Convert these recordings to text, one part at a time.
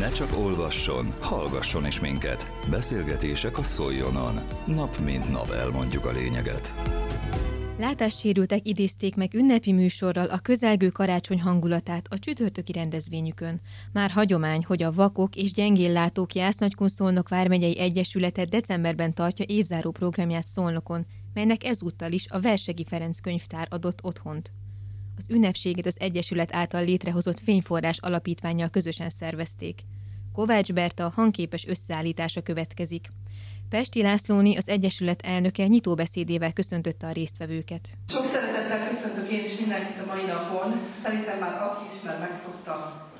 Ne csak olvasson, hallgasson is minket. Beszélgetések a Szoljonon. Nap mint nap elmondjuk a lényeget. Látássérültek idézték meg ünnepi műsorral a közelgő karácsony hangulatát a csütörtöki rendezvényükön. Már hagyomány, hogy a Vakok és Gyengéllátók Jász-Nagykunszolnok Vármegyei Egyesülete decemberben tartja évzáró programját Szolnokon, melynek ezúttal is a Versegi Ferenc könyvtár adott otthont. Az ünnepséget az Egyesület által létrehozott Fényforrás alapítványjal közösen szervezték. Kovács Berta hangképes összeállítása következik. Pesti Lászlóni, az Egyesület elnöke nyitóbeszédével köszöntötte a résztvevőket. Sok szeretettel köszöntök én is mindenkit a mai napon. Szerintem már aki ismer, megszokta,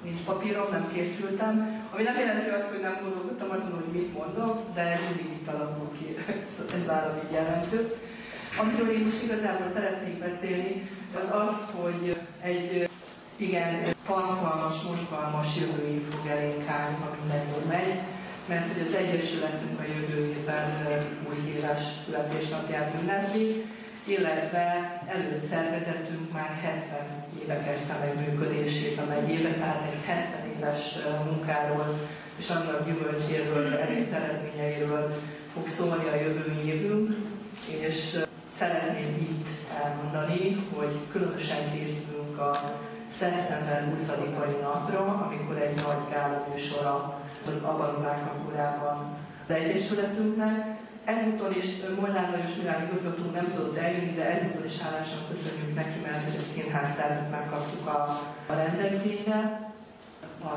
nincs papírom, nem készültem. Ami nem jelenti azt, hogy nem gondolkodtam azon, hogy mit mondok, de ez mindig itt alakul ki. ez nálam így jelentő. Amiről én most igazából szeretnék beszélni, az az, hogy egy igen tartalmas, mozgalmas jövő év fog elénk állni, ha minden jól megy, mert hogy az Egyesületünk a jövő évben új éves születésnapját ünnepli, illetve előtt szervezetünk már 70 éve kezdte meg működését a megyébe, tehát egy 70 éves munkáról és annak gyümölcséről, elért eredményeiről fog szólni a jövő évünk, és szeretném itt elmondani, hogy különösen készülünk a szeptember 20-ai napra, amikor egy nagy gála műsora az Abalubák Akurában az Egyesületünknek. Ezúttal is Molnár Lajos Milán igazgató nem tudott eljönni, de ezúttal is hálásan köszönjük neki, mert a színháztárnak megkaptuk a, a rendezvényre. A,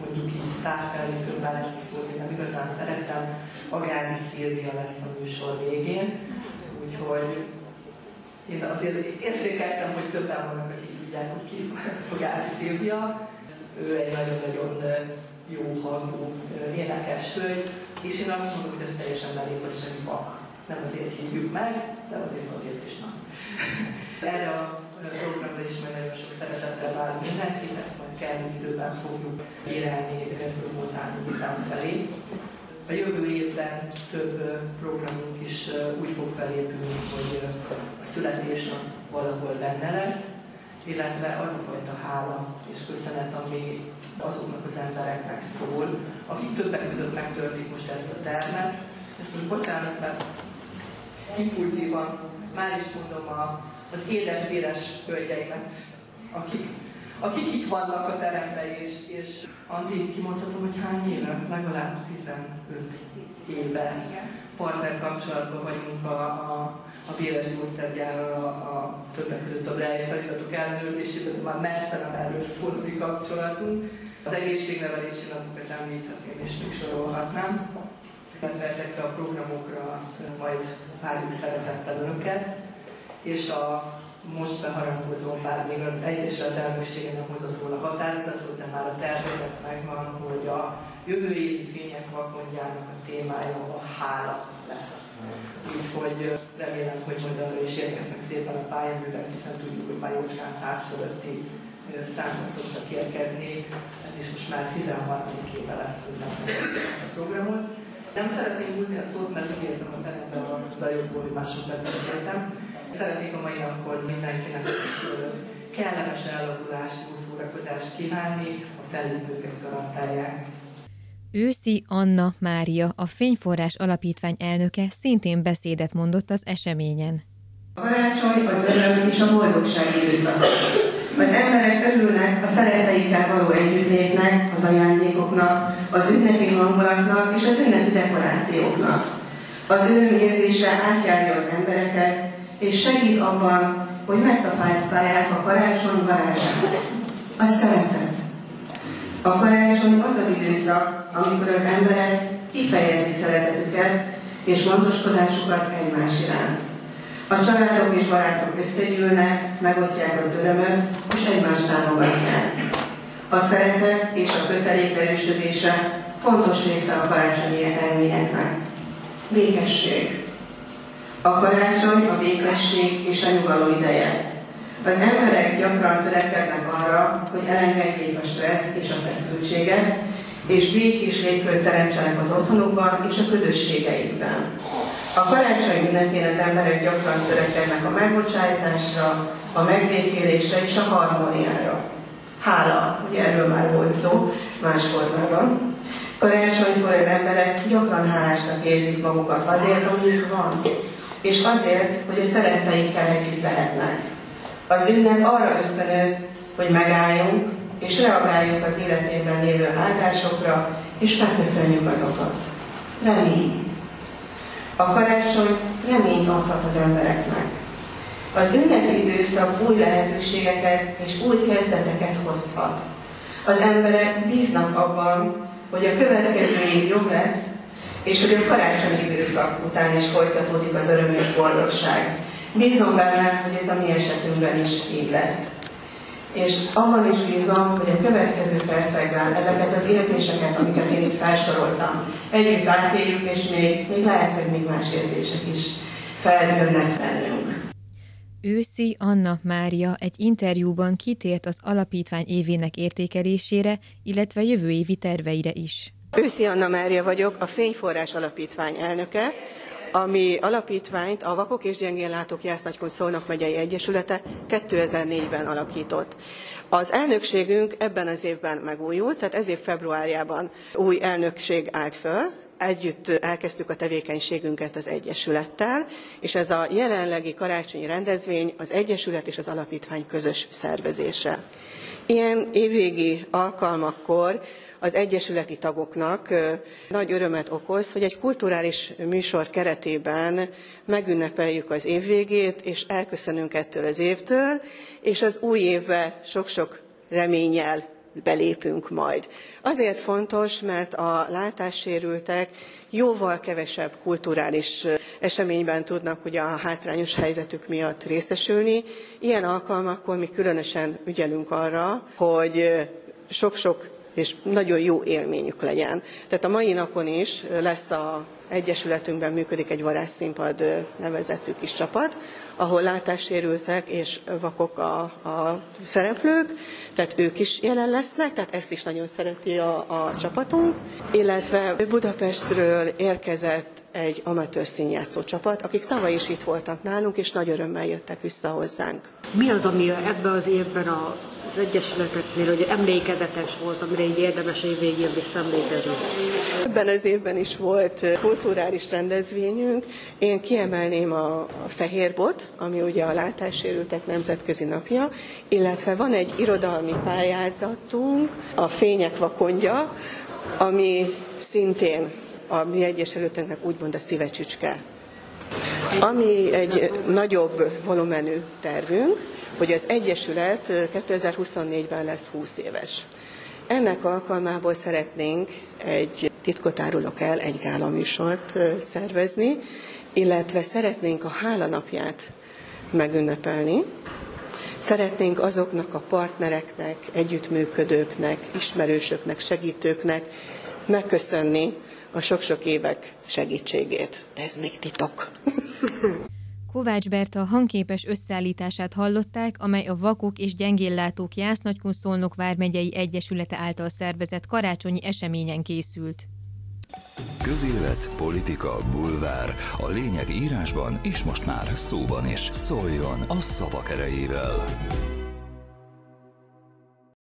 mondjuk így sztárfelépőn bár ezt a szót én nem igazán szeretem, Agádi Szilvia lesz a műsor végén. Úgyhogy én azért érzékeltem, hogy többen vannak, akik tudják, hogy ki Agádi Szilvia. Ő egy nagyon-nagyon jó hangú énekes hölgy, és én azt mondom, hogy ez teljesen belép, hogy semmi bak. Nem azért hívjuk meg, de azért azért is nem. Erre a programra is majd nagyon sok szeretettel vár mindenkit, ezt majd kellő időben fogjuk érelni után után felé. A jövő évben több programunk is úgy fog felépülni, hogy a születésnap valahol benne lesz, illetve az a fajta hála és köszönet, ami azoknak az embereknek szól, akik többek között megtörték most ezt a termet. És most bocsánat, mert impulzívan már is mondom a, az édes-véres hölgyeimet, akik, akik itt vannak a teremben, és, és Andi, kimondhatom, hogy hány éve? Legalább 15 éve partner kapcsolatban vagyunk a, a a véres gyógyszergyárral a, a többek között a Braille feliratok ellenőrzésében, már messze nem erről szól a mi kapcsolatunk. Az egészségnevelési napokat említhetném és még sorolhatnám. Illetve ezekre a programokra majd várjuk szeretettel önöket. És a most beharangozom, bár még az Egyesület elnöksége nem hozott róla határozatot, de már a tervezet megvan, hogy a jövő évi fények vakondjának a témája a hála lesz. Úgyhogy remélem, hogy majd arra is érkeznek szépen a pályaművek, hiszen tudjuk, hogy már jócskán száz fölötti számra szoktak érkezni. Ez is most már 13. éve lesz, hogy ezt a programot. Nem szeretném húzni a szót, mert úgy érzem a teremben a zajokból, hogy másodperc beszéltem. Szeretnék a mai naphoz mindenkinek kellemes ellazulást, jó szórakozást kívánni, a fellépők ezt garantálják. Őszi Anna Mária, a Fényforrás Alapítvány elnöke szintén beszédet mondott az eseményen. A karácsony az öröm és a boldogság időszaka. Az emberek örülnek a szereteikkel való együttlétnek, az ajándékoknak, az ünnepi hangulatnak és az ünnepi dekorációknak. Az öröm érzése átjárja az embereket, és segít abban, hogy megtapásztálják a karácsony varázsát. A szeretet. A karácsony az az időszak, amikor az emberek kifejezik szeretetüket és gondoskodásukat egymás iránt. A családok és barátok összegyűlnek, megosztják az örömöt, és egymást támogatják. A szeretet és a kötelék erősödése fontos része a karácsonyi elméletnek. Békesség. A karácsony a békesség és a nyugalom ideje. Az emberek gyakran törekednek arra, hogy elengedjék a stresszt és a feszültséget, és békés légkört teremtsenek az otthonukban és a közösségeikben. A karácsony ünnepén az emberek gyakran törekednek a megbocsájtásra, a megbékélésre és a harmóniára. Hála, ugye erről már volt szó más formában. Karácsonykor az emberek gyakran hálásnak érzik magukat azért, amit van, és azért, hogy a szeretteikkel együtt lehetnek. Az ünnep arra ösztönöz, hogy megálljunk, és reagáljuk az életében lévő áldásokra, és megköszönjük azokat. Remény. A karácsony reményt adhat az embereknek. Az ünnepi időszak új lehetőségeket és új kezdeteket hozhat. Az emberek bíznak abban, hogy a következő év jobb lesz, és hogy a karácsonyi időszak után is folytatódik az örömös boldogság. Bízom benne, hogy ez a mi esetünkben is így lesz. És abban is bízom, hogy a következő percekben ezeket az érzéseket, amiket én itt felsoroltam, együtt átéljük, és még, még lehet, hogy még más érzések is feljönnek bennünk. Őszi Anna Mária egy interjúban kitért az alapítvány évének értékelésére, illetve jövő évi terveire is. Őszi Anna Mária vagyok, a Fényforrás Alapítvány elnöke, ami alapítványt a Vakok és Gyengénlátók Jászlagykun Szolnok megyei egyesülete 2004-ben alakított. Az elnökségünk ebben az évben megújult, tehát ez év februárjában új elnökség állt föl, együtt elkezdtük a tevékenységünket az Egyesülettel, és ez a jelenlegi karácsonyi rendezvény az Egyesület és az Alapítvány közös szervezése. Ilyen évvégi alkalmakkor az egyesületi tagoknak nagy örömet okoz, hogy egy kulturális műsor keretében megünnepeljük az évvégét, és elköszönünk ettől az évtől, és az új évbe sok-sok reménnyel belépünk majd. Azért fontos, mert a látássérültek jóval kevesebb kulturális eseményben tudnak ugye a hátrányos helyzetük miatt részesülni. Ilyen alkalmakkor mi különösen ügyelünk arra, hogy sok-sok és nagyon jó élményük legyen. Tehát a mai napon is lesz a Egyesületünkben működik egy varázsszínpad nevezetű kis csapat, ahol látássérültek és vakok a, a szereplők, tehát ők is jelen lesznek, tehát ezt is nagyon szereti a, a csapatunk, illetve Budapestről érkezett egy amatőr színjátszó csapat, akik tavaly is itt voltak nálunk, és nagy örömmel jöttek vissza hozzánk. Mi az, ami ebben az évben a az egyesületeknél, hogy emlékezetes volt, amire így érdemes évvégén visszaemlékezni? Ebben az évben is volt kulturális rendezvényünk. Én kiemelném a, Fehérbot, ami ugye a látássérültek nemzetközi napja, illetve van egy irodalmi pályázatunk, a Fények vakondja, ami szintén a mi egyesületünknek úgymond a szívecsücske. Ami egy nagyobb volumenű tervünk, hogy az Egyesület 2024-ben lesz 20 éves. Ennek alkalmából szeretnénk egy titkot árulok el, egy gála műsort szervezni, illetve szeretnénk a hálanapját megünnepelni. Szeretnénk azoknak a partnereknek, együttműködőknek, ismerősöknek, segítőknek megköszönni a sok-sok évek segítségét. De ez még titok. Kovács Berta hangképes összeállítását hallották, amely a Vakok és Gyengéllátók Jásznagykun Szolnok vármegyei Egyesülete által szervezett karácsonyi eseményen készült. Közélet, politika, bulvár. A lényeg írásban és most már szóban is. Szóljon a szavak erejével!